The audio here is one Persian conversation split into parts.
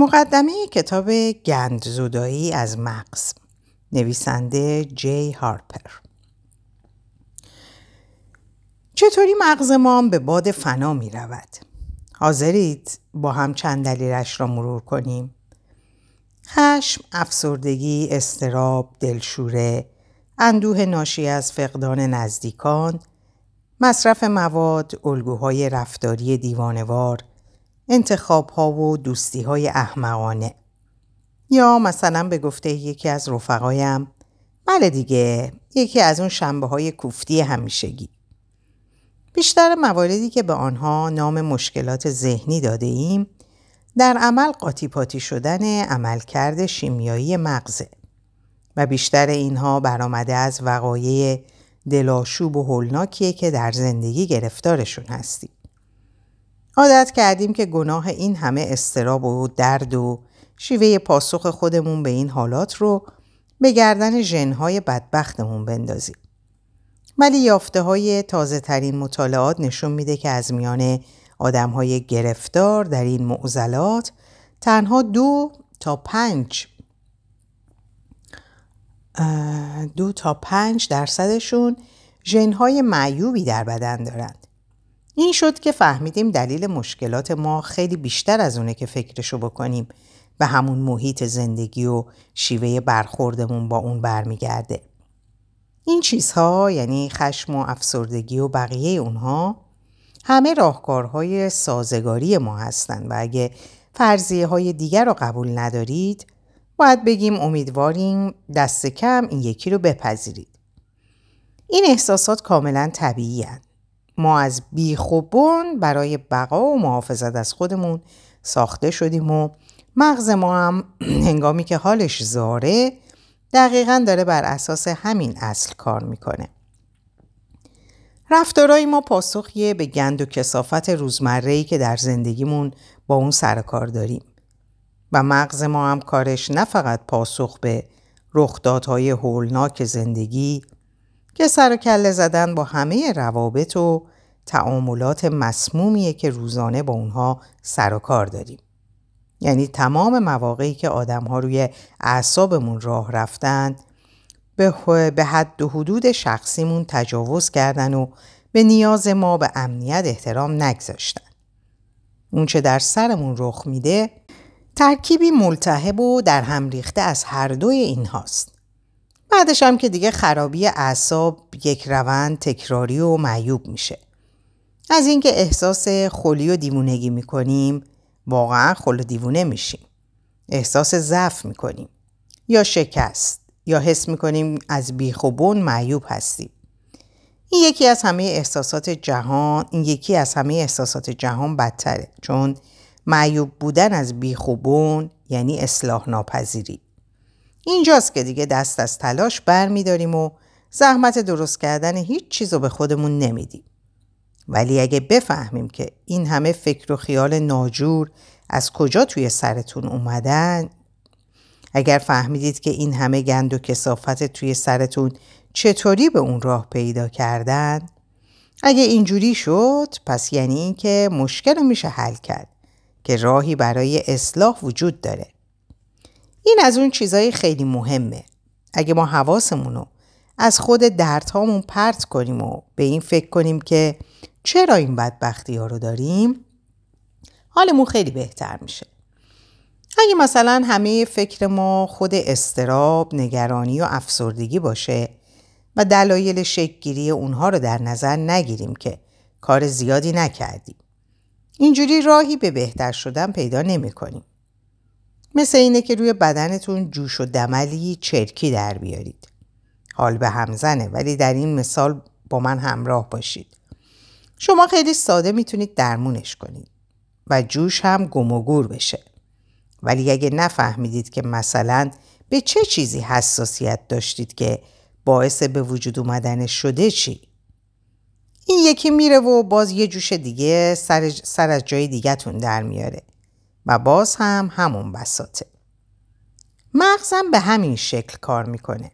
مقدمه کتاب گندزدایی از مغز نویسنده جی هارپر چطوری مغز ما به باد فنا می رود؟ حاضرید با هم چند دلیلش را مرور کنیم؟ خشم، افسردگی، استراب، دلشوره، اندوه ناشی از فقدان نزدیکان، مصرف مواد، الگوهای رفتاری دیوانوار، انتخاب ها و دوستی های احمقانه یا مثلا به گفته یکی از رفقایم بله دیگه یکی از اون شنبه های کوفتی همیشگی بیشتر مواردی که به آنها نام مشکلات ذهنی داده ایم در عمل قاطی پاتی شدن عملکرد شیمیایی مغزه و بیشتر اینها برآمده از وقایع دلاشوب و هولناکیه که در زندگی گرفتارشون هستیم. عادت کردیم که گناه این همه استراب و درد و شیوه پاسخ خودمون به این حالات رو به گردن ژنهای بدبختمون بندازیم. ولی یافته های تازه ترین مطالعات نشون میده که از میان آدم های گرفتار در این معضلات تنها دو تا پنج دو تا پنج درصدشون ژنهای معیوبی در بدن دارند. این شد که فهمیدیم دلیل مشکلات ما خیلی بیشتر از اونه که فکرشو بکنیم به همون محیط زندگی و شیوه برخوردمون با اون برمیگرده. این چیزها یعنی خشم و افسردگی و بقیه اونها همه راهکارهای سازگاری ما هستند و اگه فرضیه های دیگر رو قبول ندارید باید بگیم امیدواریم دست کم این یکی رو بپذیرید. این احساسات کاملا طبیعی هن. ما از بیخوبون برای بقا و محافظت از خودمون ساخته شدیم و مغز ما هم هنگامی که حالش زاره دقیقا داره بر اساس همین اصل کار می‌کنه. رفتارهای ما پاسخیه به گند و کسافت روزمره‌ای که در زندگیمون با اون سر کار داریم. و مغز ما هم کارش نه فقط پاسخ به رخدادهای هولناک زندگی که سر و کله زدن با همه روابط و تعاملات مسمومیه که روزانه با اونها سر و کار داریم. یعنی تمام مواقعی که آدم ها روی اعصابمون راه رفتن به حد و حدود شخصیمون تجاوز کردن و به نیاز ما به امنیت احترام نگذاشتن. اون چه در سرمون رخ میده ترکیبی ملتهب و در هم ریخته از هر دوی این هاست. بعدش هم که دیگه خرابی اعصاب یک روند تکراری و معیوب میشه. از اینکه احساس خلی و دیوونگی می‌کنیم واقعا خل و دیوونه میشیم. احساس ضعف می‌کنیم یا شکست یا حس می‌کنیم از بیخوبون معیوب هستیم. این یکی از همه احساسات جهان این یکی از همه احساسات جهان بدتره چون معیوب بودن از بیخوبون یعنی اصلاح ناپذیری. اینجاست که دیگه دست از تلاش بر می و زحمت درست کردن هیچ چیز رو به خودمون نمیدیم. ولی اگه بفهمیم که این همه فکر و خیال ناجور از کجا توی سرتون اومدن اگر فهمیدید که این همه گند و کسافت توی سرتون چطوری به اون راه پیدا کردن اگه اینجوری شد پس یعنی این که مشکل رو میشه حل کرد که راهی برای اصلاح وجود داره. این از اون چیزای خیلی مهمه. اگه ما حواسمون رو از خود دردهامون پرت کنیم و به این فکر کنیم که چرا این بدبختی ها رو داریم حالمون خیلی بهتر میشه. اگه مثلا همه فکر ما خود استراب، نگرانی و افسردگی باشه و دلایل شکگیری اونها رو در نظر نگیریم که کار زیادی نکردیم. اینجوری راهی به بهتر شدن پیدا نمی کنیم. مثل اینه که روی بدنتون جوش و دملی چرکی در بیارید. حال به همزنه ولی در این مثال با من همراه باشید. شما خیلی ساده می‌تونید درمونش کنید و جوش هم گم و گور بشه. ولی اگه نفهمیدید که مثلا به چه چیزی حساسیت داشتید که باعث به وجود اومدنش شده چی؟ این یکی میره و باز یه جوش دیگه سر, سر از جای دیگهتون در میاره و باز هم همون بساته. مغزم به همین شکل کار می‌کنه.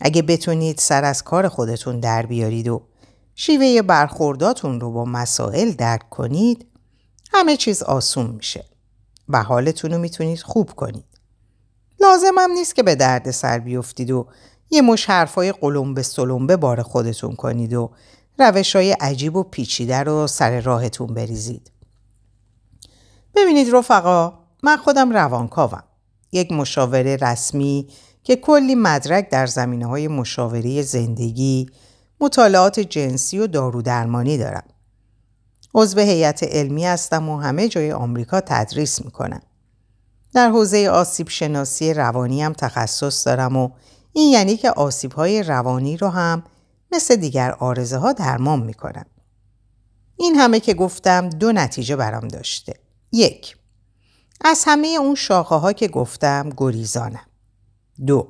اگه بتونید سر از کار خودتون در بیارید و شیوه برخورداتون رو با مسائل درک کنید همه چیز آسون میشه. و حالتون رو می‌تونید خوب کنید. لازم هم نیست که به درد سر بیفتید و یه مش حرفای قلمبه سلمبه بار خودتون کنید و روش های عجیب و پیچیده رو سر راهتون بریزید. ببینید رفقا من خودم روانکاوم. یک مشاوره رسمی که کلی مدرک در زمینه های مشاوره زندگی، مطالعات جنسی و دارودرمانی دارم. عضو هیئت علمی هستم و همه جای آمریکا تدریس می‌کنم. در حوزه آسیب شناسی روانی هم تخصص دارم و این یعنی که آسیب های روانی رو هم مثل دیگر آرزه ها درمان می‌کنم. این همه که گفتم دو نتیجه برام داشته. یک از همه اون شاخه ها که گفتم گریزانم. دو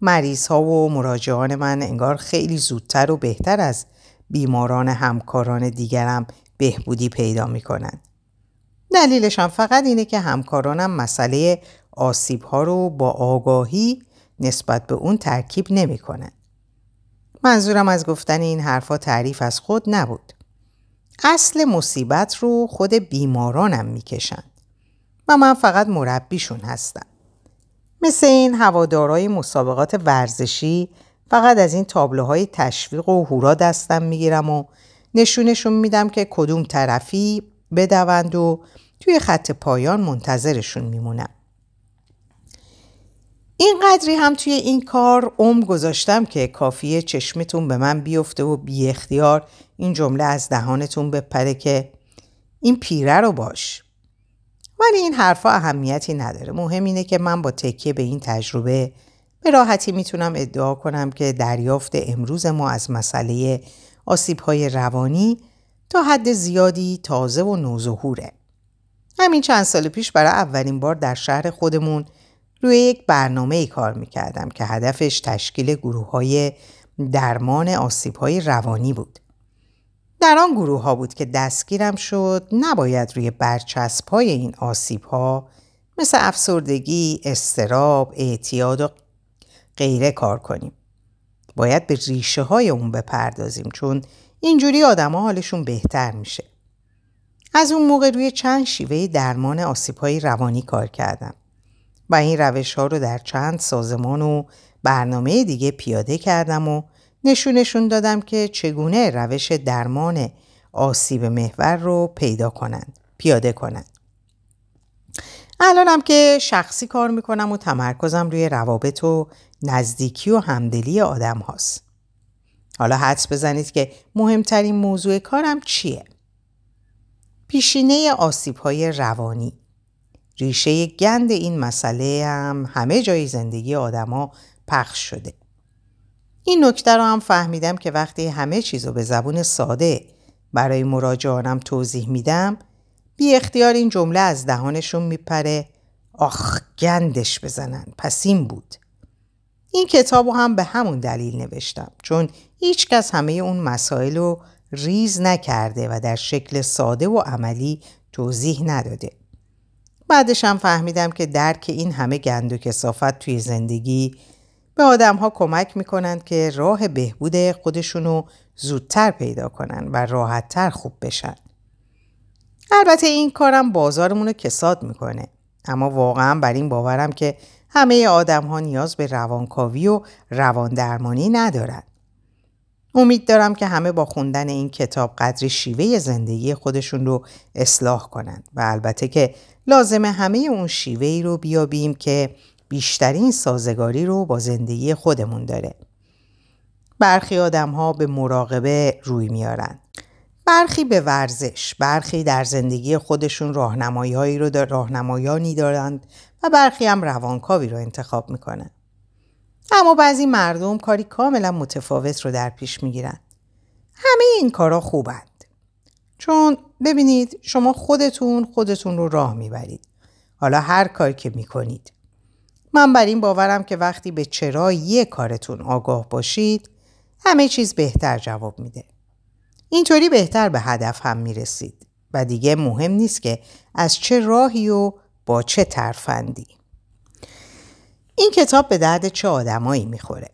مریض ها و مراجعان من انگار خیلی زودتر و بهتر از بیماران همکاران دیگرم بهبودی پیدا می‌کنن. دلیلش هم فقط اینه که همکارانم مسئله آسیب ها رو با آگاهی نسبت به اون ترکیب نمی‌کنن. منظورم از گفتن این حرفا تعریف از خود نبود. اصل مصیبت رو خود بیمارانم می‌کشن و من فقط مربیشون هستم. مثل این هوادارای مسابقات ورزشی فقط از این تابلوهای تشویق و هورا دستم می‌گیرم و نشونشون میدم که کدوم طرفی بدوند و توی خط پایان منتظرشون میمونم. این قدری هم توی این کار عمر گذاشتم که کافیه چشمتون به من بیفته و بی اختیار این جمله از دهانتون بپره که این پیره رو باش. ولی این حرفا اهمیتی نداره. مهم اینه که من با تکیه به این تجربه به راحتی می‌تونم ادعا کنم که دریافت امروز ما از مسئله آسیب های روانی تا حد زیادی تازه و نوظهوره. همین چند سال پیش برای اولین بار در شهر خودمون روی یک برنامه ای کار می‌کردم که هدفش تشکیل گروه های درمان آسیب های روانی بود. در آن گروه ها بود که دستگیرم شد نباید روی برچسب های این آسیب ها مثل افسردگی، استراب، اعتیاد و غیره کار کنیم. باید به ریشه های اون بپردازیم چون اینجوری آدم حالشون بهتر میشه. از اون موقع روی چند شیوه درمان آسیب های روانی کار کردم و این روش ها رو در چند سازمان و برنامه دیگه پیاده کردم و نشونشون دادم که چگونه روش درمان آسیب محور رو پیدا کنند پیاده کنند الانم که شخصی کار می‌کنم و تمرکزم روی روابط و نزدیکی و همدلی آدم هاست. حالا حدس بزنید که مهمترین موضوع کارم چیه؟ پیشینه آسیب های روانی ریشه گند این مسئله هم همه جای زندگی آدما پخش شده. این نکته رو هم فهمیدم که وقتی همه چیز رو به زبون ساده برای مراجعانم توضیح میدم بی اختیار این جمله از دهانشون میپره. آخ گندش بزنن. پس این بود. این کتاب رو هم به همون دلیل نوشتم چون هیچکس همه اون مسائل رو ریز نکرده و در شکل ساده و عملی توضیح نداده. بعدش هم فهمیدم که درک این همه گند و کسافت توی زندگی به آدم ها کمک می‌کنند که راه بهبود خودشونو زودتر پیدا کنن و راحتتر خوب بشن. البته این کارم بازارمون رو کساد می‌کنه. اما واقعا بر این باورم که همه آدم ها نیاز به روانکاوی و روان درمانی ندارن. امید دارم که همه با خوندن این کتاب قدری شیوه زندگی خودشون رو اصلاح کنند و البته که لازمه همه اون شیوه ای رو بیابیم که بیشترین سازگاری رو با زندگی خودمون داره. برخی آدم ها به مراقبه روی میارن. برخی به ورزش، برخی در زندگی خودشون راهنمایی رو در راهنمایانی دارند و برخی هم روانکاوی رو انتخاب می‌کنن. اما بعضی مردم کاری کاملا متفاوت رو در پیش می‌گیرن. همه این کارا خوبند. چون ببینید شما خودتون خودتون رو راه می‌برید. حالا هر کاری که می‌کنید. من بر این باورم که وقتی به چرا یه کارتون آگاه باشید همه چیز بهتر جواب میده. اینطوری بهتر به هدف هم می‌رسید و دیگه مهم نیست که از چه راهی و با چه ترفندی. این کتاب به درد چه آدمایی می‌خوره؟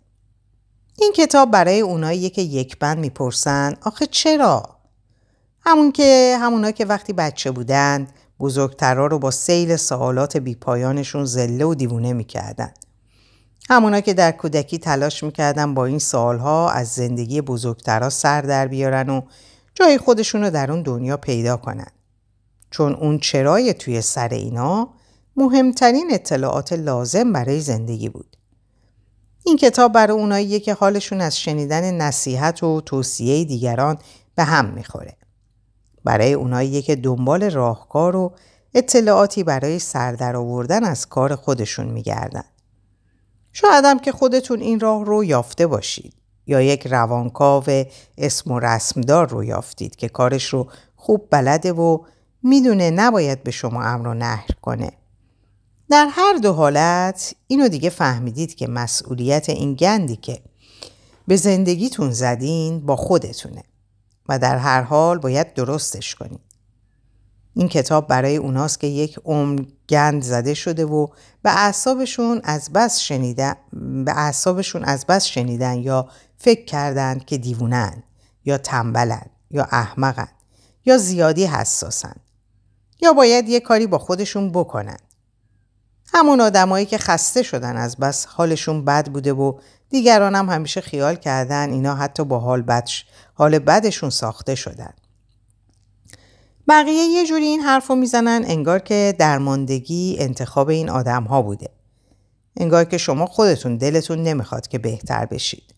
این کتاب برای اونایی که یک بند می‌پرسن آخه چرا؟ همون که همونا که وقتی بچه بودن بزرگترها رو با سیل سوالات بیپایانشون زله و دیوونه می‌کردن. همونا که در کودکی تلاش می‌کردن با این سوالها از زندگی بزرگترها سر در بیارن و جای خودشون رو در اون دنیا پیدا کنن. چون اون چرای توی سر اینا مهمترین اطلاعات لازم برای زندگی بود. این کتاب برای اوناییه که حالشون از شنیدن نصیحت و توصیه دیگران به هم می‌خوره. برای اوناییه که دنبال راهکار و اطلاعاتی برای سردر آوردن از کار خودشون میگردن. شاید هم که خودتون این راه رو یافته باشید یا یک روانکاو اسم و رسمدار رو یافتید که کارش رو خوب بلده و می‌دونه نباید به شما امر و نهر کنه. در هر دو حالت اینو دیگه فهمیدید که مسئولیت این گندی که به زندگیتون زدین با خودتونه و در هر حال باید درستش کنید. این کتاب برای اوناست که یک عمر گند زده شده و به اعصابشون از بس شنیدن به اعصابشون از بس شنیدن یا فکر کردند که دیوونن یا تنبلن یا احمقن یا زیادی حساسن یا باید یه کاری با خودشون بکنن همون آدمایی که خسته شدن از بس حالشون بد بوده و دیگران هم همیشه خیال کردن اینا حتی با حال, بدش، حال بدشون ساخته شدن. بقیه یه جوری این حرف رو می‌زنن انگار که درماندگی انتخاب این آدم ها بوده. انگار که شما خودتون دلتون نمی‌خواد که بهتر بشید.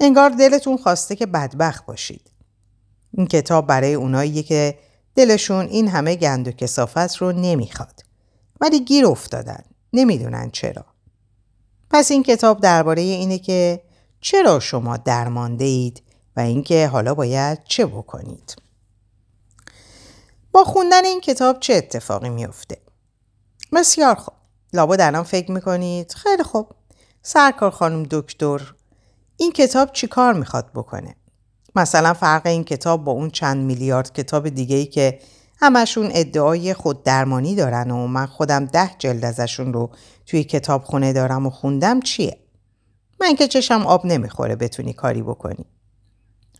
انگار دلتون خواسته که بدبخت باشید. این کتاب برای اوناییه که دلشون این همه گند و کسافت رو نمی‌خواد. ولی گیر افتادن. نمی‌دونن چرا. پس این کتاب درباره اینه که چرا شما درمانده اید و اینکه حالا باید چه بکنید. با خوندن این کتاب چه اتفاقی میفته؟ بسیار خوب. لابد الان فکر می‌کنید خیلی خوب. سرکار خانم دکتر این کتاب چی کار می‌خواد بکنه؟ مثلا فرق این کتاب با اون چند میلیارد کتاب دیگه ای که همشون ادعای خود درمانی دارن و من خودم ده جلد ازشون رو توی کتاب خونه دارم و خوندم چیه؟ من که چشم آب نمی‌خوره بتونی کاری بکنی.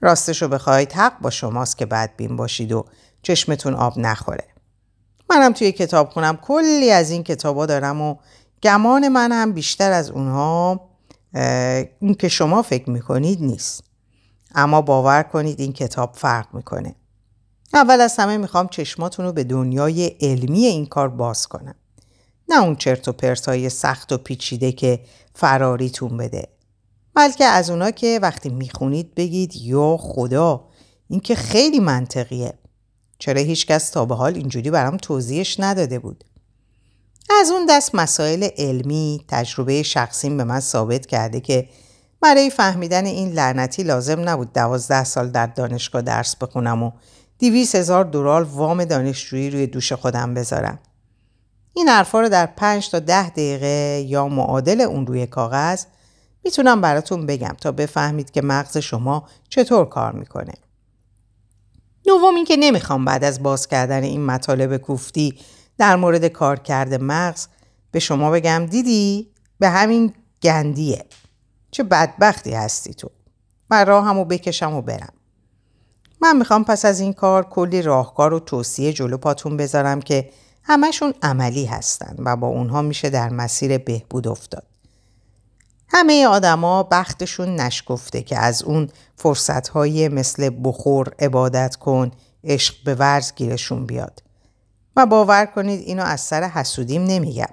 راستشو بخواید حق با شماست که بدبین باشید و چشمتون آب نخوره. منم توی کتاب خونم کلی از این کتابا دارم و گمان من هم بیشتر از اونها این که شما فکر می‌کنید نیست. اما باور کنید این کتاب فرق می‌کنه. اول از همه می‌خوام چشماتون رو به دنیای علمی این کار باز کنم. نه اون چرت و پرتای سخت و پیچیده که فراریتون بده. بلکه از اونا که وقتی می‌خونید بگید یا خدا این که خیلی منطقیه. چرا هیچکس تا به حال اینجوری برام توضیحش نداده بود. از اون دست مسائل علمی تجربه شخصیم به من ثابت کرده که برای فهمیدن این لعنتی لازم نبود دوازده سال در دانشگاه درس بخونم و دیویس هزار دورال وام دانشجویی روی دوش خودم بذارم. این حرفا رو در پنج تا ده دقیقه یا معادل اون روی کاغذ می‌تونم براتون بگم تا بفهمید که مغز شما چطور کار می‌کنه. دوم اینکه نمی‌خوام بعد از باز کردن این مطالب کوفتی در مورد کارکرد مغز به شما بگم دیدی به همین گندیه چه بدبختی هستی تو من راهمو بکشم و برم من می‌خوام پس از این کار کلی راهکار و توصیه جلو پاتون بذارم که همشون عملی هستن و با اونها میشه در مسیر بهبود افتاد. همه آدما بختشون نشکفته که از اون فرصتهای مثل بخور، عبادت کن، عشق به ورز گیرشون بیاد. و باور کنید اینو از سر حسودیم نمیگم.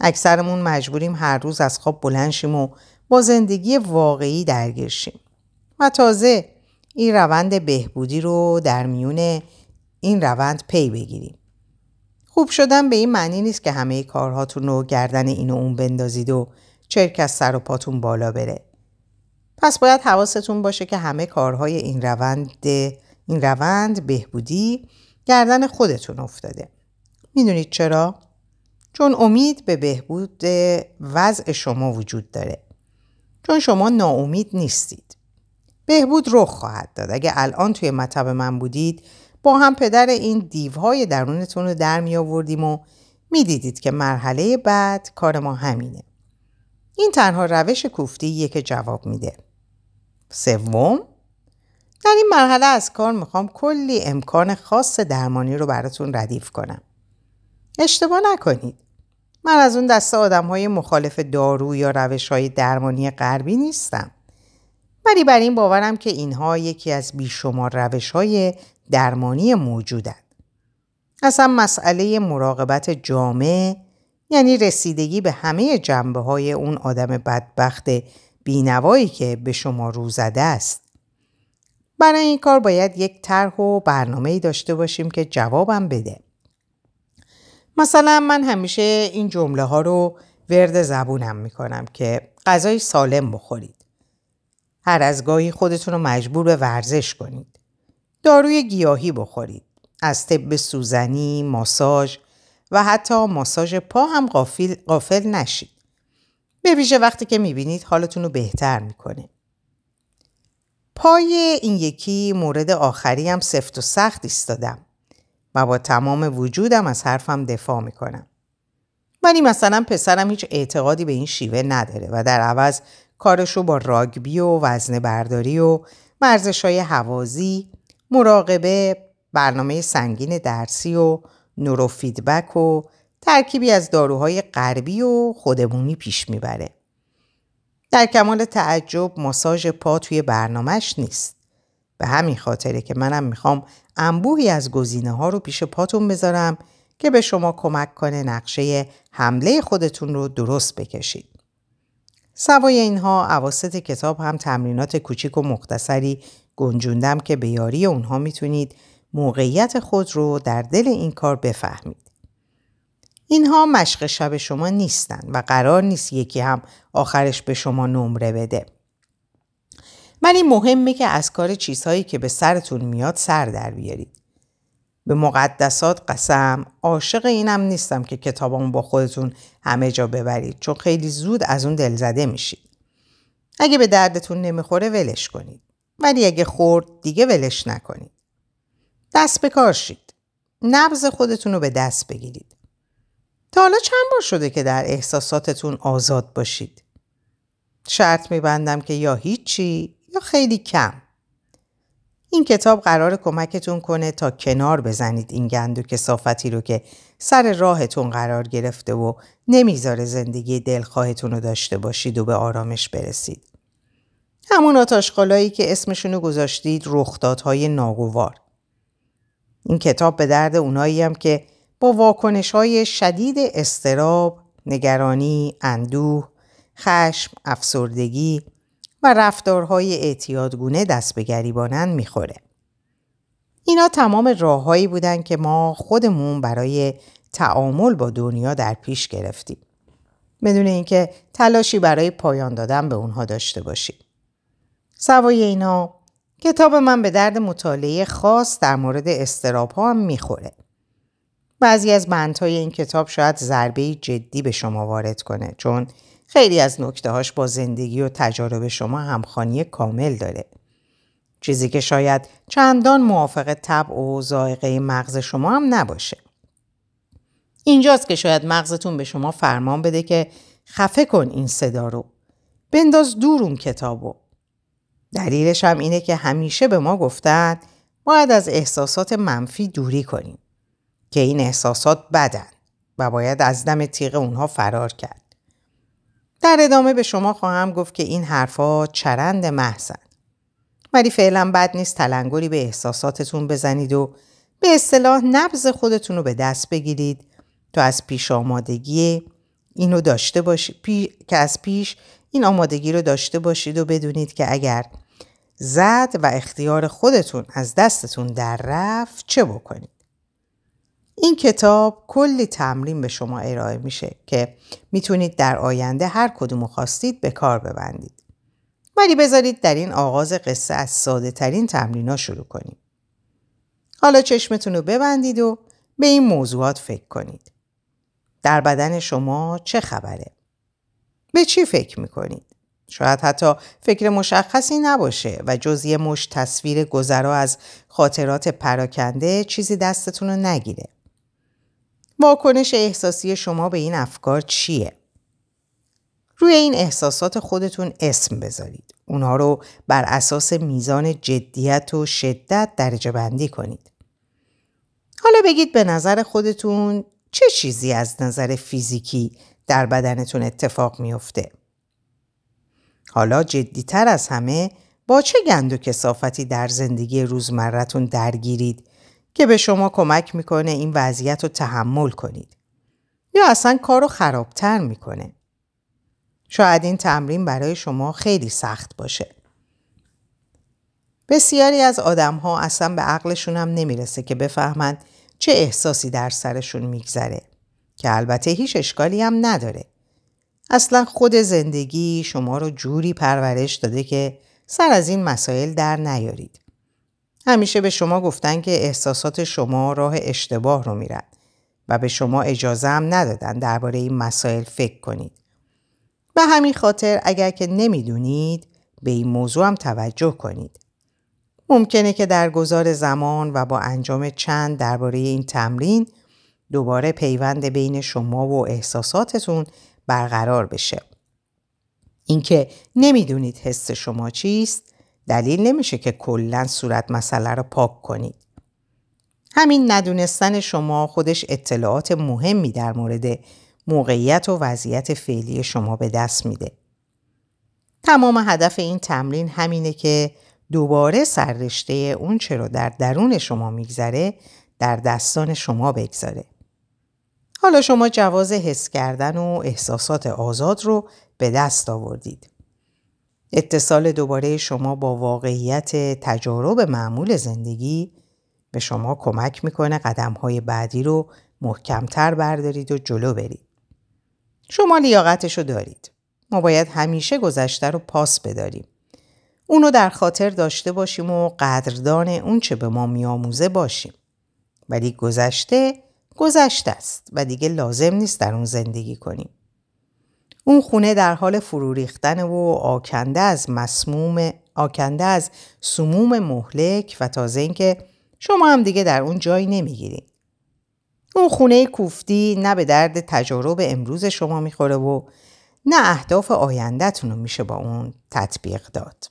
اکثرمون مجبوریم هر روز از خواب بلند شیم و با زندگی واقعی درگیر شیم. و تازه این روند بهبودی رو در میون این روند پی بگیریم. خوب شدن به این معنی نیست که همه کارهاتون رو گردن این و اون بندازید و چرک از سر و پاتون بالا بره. پس باید حواستون باشه که همه کارهای این روند این روند بهبودی گردن خودتون افتاده. می‌دونید چرا؟ چون امید به بهبود وضع شما وجود داره. چون شما ناامید نیستید. بهبود رخ خواهد داد. اگه الان توی مطب من بودید با هم پدر این دیوهای درونتون رو در می آوردیم و می‌دیدید که مرحله بعد کار ما همینه. این تنها روش کوفتی که جواب میده. سوم در این مرحله از کار می‌خوام کلی امکان خاص درمانی رو براتون ردیف کنم. اشتباه نکنید. من از اون دسته آدم های مخالف دارو یا روش های درمانی غربی نیستم. ولی بر این باورم که اینها یکی از بیشمار روش های درمانی موجودند. اصلا مسئله مراقبت جامع یعنی رسیدگی به همه جنبه های اون آدم بدبخت بینوایی که به شما رو زده است. برای این کار باید یک طرح و برنامه داشته باشیم که جوابم بده. مثلا من همیشه این جمله ها رو ورد زبونم می‌کنم که غذای سالم بخورید. هر از گاهی خودتون رو مجبور به ورزش کنید. داروی گیاهی بخورید. از طب سوزنی، ماساژ و حتی ماساژ پا هم غافل, غافل نشید. به ویژه وقتی که می‌بینید حالتون رو بهتر می‌کنه. پای این یکی مورد آخری هم سفت و سخت ایستادم و با تمام وجودم از حرفم دفاع می‌کنم. ولی مثلا پسرم هیچ اعتقادی به این شیوه نداره و در عوض کارش رو با راگبی و وزن برداری و ورزش های حوازی، مراقبه، برنامه سنگین درسی و نورو فیدبک و ترکیبی از داروهای غربی و خودمونی پیش می‌بره. در کمال تعجب ماساژ پا توی برنامهش نیست. به همین خاطره که منم می‌خوام انبوهی از گزینه ها رو پیش پاتون بذارم که به شما کمک کنه نقشه حمله خودتون رو درست بکشید. سوای اینها عواسط کتاب هم تمرینات کوچیک و مختصری گنجوندم که به یاری اونها می‌تونید موقعیت خود رو در دل این کار بفهمید. اینها مشق شب شما نیستن و قرار نیست یکی هم آخرش به شما نمره بده. ولی مهمه که از کار چیزهایی که به سرتون میاد سر در بیارید. به مقدسات قسم عاشق اینم نیستم که کتابامو با خودتون همه جا ببرید چون خیلی زود از اون دلزده میشید. اگه به دردتون نمی‌خوره ولش کنید. ولی اگه خورد دیگه ولش نکنید. دست به کار شید. نبز خودتون رو به دست بگیرید. تا حالا چند بار شده که در احساساتتون آزاد باشید؟ شرط میبندم که یا هیچی یا خیلی کم. این کتاب قرار کمکتون کنه تا کنار بزنید این گند و کسافتی رو که سر راهتون قرار گرفته و نمی‌ذاره زندگی دلخواهتون رو داشته باشید و به آرامش برسید. همون آتاشقالایی که اسمشونو گذاشتید رخدادهای ناگوار. این کتاب به درد اونایی هم که با واکنش های شدید استراب، نگرانی، اندوه، خشم، افسردگی رفتارهای اعتیادگونه دست به گریبانن می‌خوره. اینا تمام راههایی بودن که ما خودمون برای تعامل با دنیا در پیش گرفتیم. بدون اینکه تلاشی برای پایان دادن به اونها داشته باشیم. سوای اینا کتاب من به درد مطالعه خاص در مورد استراب ها هم می‌خوره. بعضی از بندهای این کتاب شاید ضربه جدی به شما وارد کنه چون خیلی از نکته هاش با زندگی و تجارب شما همخانی کامل داره. چیزی که شاید چندان موافق طبع و ذائقه مغز شما هم نباشه. اینجاست که شاید مغزتون به شما فرمان بده که خفه کن این صدا رو. بنداز دور اون کتابو. دلیلش هم اینه که همیشه به ما گفتن باید از احساسات منفی دوری کنیم. که این احساسات بدن و باید از دم تیغ اونها فرار کرد. در ادامه به شما خواهم گفت که این حرفها چرند محضن. ولی فعلا بد نیست تلنگری به احساساتتون بزنید و به اصطلاح نبز خودتون رو به دست بگیرید تا از پیش آمادگی اینو داشته باشید که از پیش این آمادگی رو داشته باشید و بدونید که اگر زد و اختیار خودتون از دستتون در رفت چه بکنید. این کتاب کلی تمرین به شما ارائه میشه که می‌تونید در آینده هر کدوم خواستید به کار ببندید. ولی بذارید در این آغاز قصه از ساده ترین تمرین شروع کنیم. حالا چشمتون رو ببندید و به این موضوعات فکر کنید. در بدن شما چه خبره؟ به چی فکر می‌کنید؟ شاید حتی فکر مشخصی نباشه و جز یه مش تصویر گذرا از خاطرات پراکنده چیزی دستتون رو نگیره. واکنش احساسی شما به این افکار چیه؟ روی این احساسات خودتون اسم بذارید. اونها رو بر اساس میزان جدیت و شدت درجه بندی کنید. حالا بگید به نظر خودتون چه چیزی از نظر فیزیکی در بدنتون اتفاق میافته؟ حالا جدیتر از همه با چه گند و کسافتی در زندگی روزمرتون درگیرید که به شما کمک می‌کنه این وضعیت رو تحمل کنید یا اصلا کار رو خرابتر می‌کنه. شاید این تمرین برای شما خیلی سخت باشه. بسیاری از آدم ها اصلا به عقلشون هم نمی‌رسه که بفهمند چه احساسی در سرشون میگذره که البته هیچ اشکالی هم نداره. اصلا خود زندگی شما رو جوری پرورش داده که سر از این مسائل در نیارید. همیشه به شما گفتن که احساسات شما راه اشتباه رو میرن و به شما اجازه هم ندادن درباره این مسائل فکر کنید. به همین خاطر اگر که نمی‌دونید به این موضوع هم توجه کنید. ممکنه که در گذار زمان و با انجام چند درباره این تمرین دوباره پیوند بین شما و احساساتتون برقرار بشه. اینکه نمی‌دونید حس شما چیست دلیل نمیشه که کلا صورت مسئله رو پاک کنید. همین ندونستن شما خودش اطلاعات مهمی در مورد موقعیت و وضعیت فعلی شما به دست میده. تمام هدف این تمرین همینه که دوباره سررشته اون چرا در درون شما میگذره در دستان شما بگذاره. حالا شما جواز حس کردن و احساسات آزاد رو به دست آوردید. اتصال دوباره شما با واقعیت تجارب معمول زندگی به شما کمک می‌کنه قدم های بعدی رو محکمتر بردارید و جلو برید. شما لیاقتش رو دارید. ما باید همیشه گذشته رو پاس بداریم. اونو در خاطر داشته باشیم و قدردان اون چه به ما میآموزه باشیم. ولی گذشته گذشته است و دیگه لازم نیست در اون زندگی کنیم. اون خونه در حال فرو ریختن و آکنده از مسموم آکنده از سموم مهلک و تازه اینکه شما هم دیگه در اون جایی نمی‌گیرید. اون خونه کوفتی نه به درد تجارب امروز شما می‌خوره و نه اهداف آیندهتون رو میشه با اون تطبیق داد.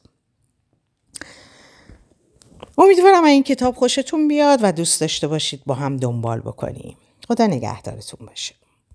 امیدوارم این کتاب خوشتون بیاد و دوست داشته باشید با هم دنبال بکنیم. خدا نگهدارتون باشه.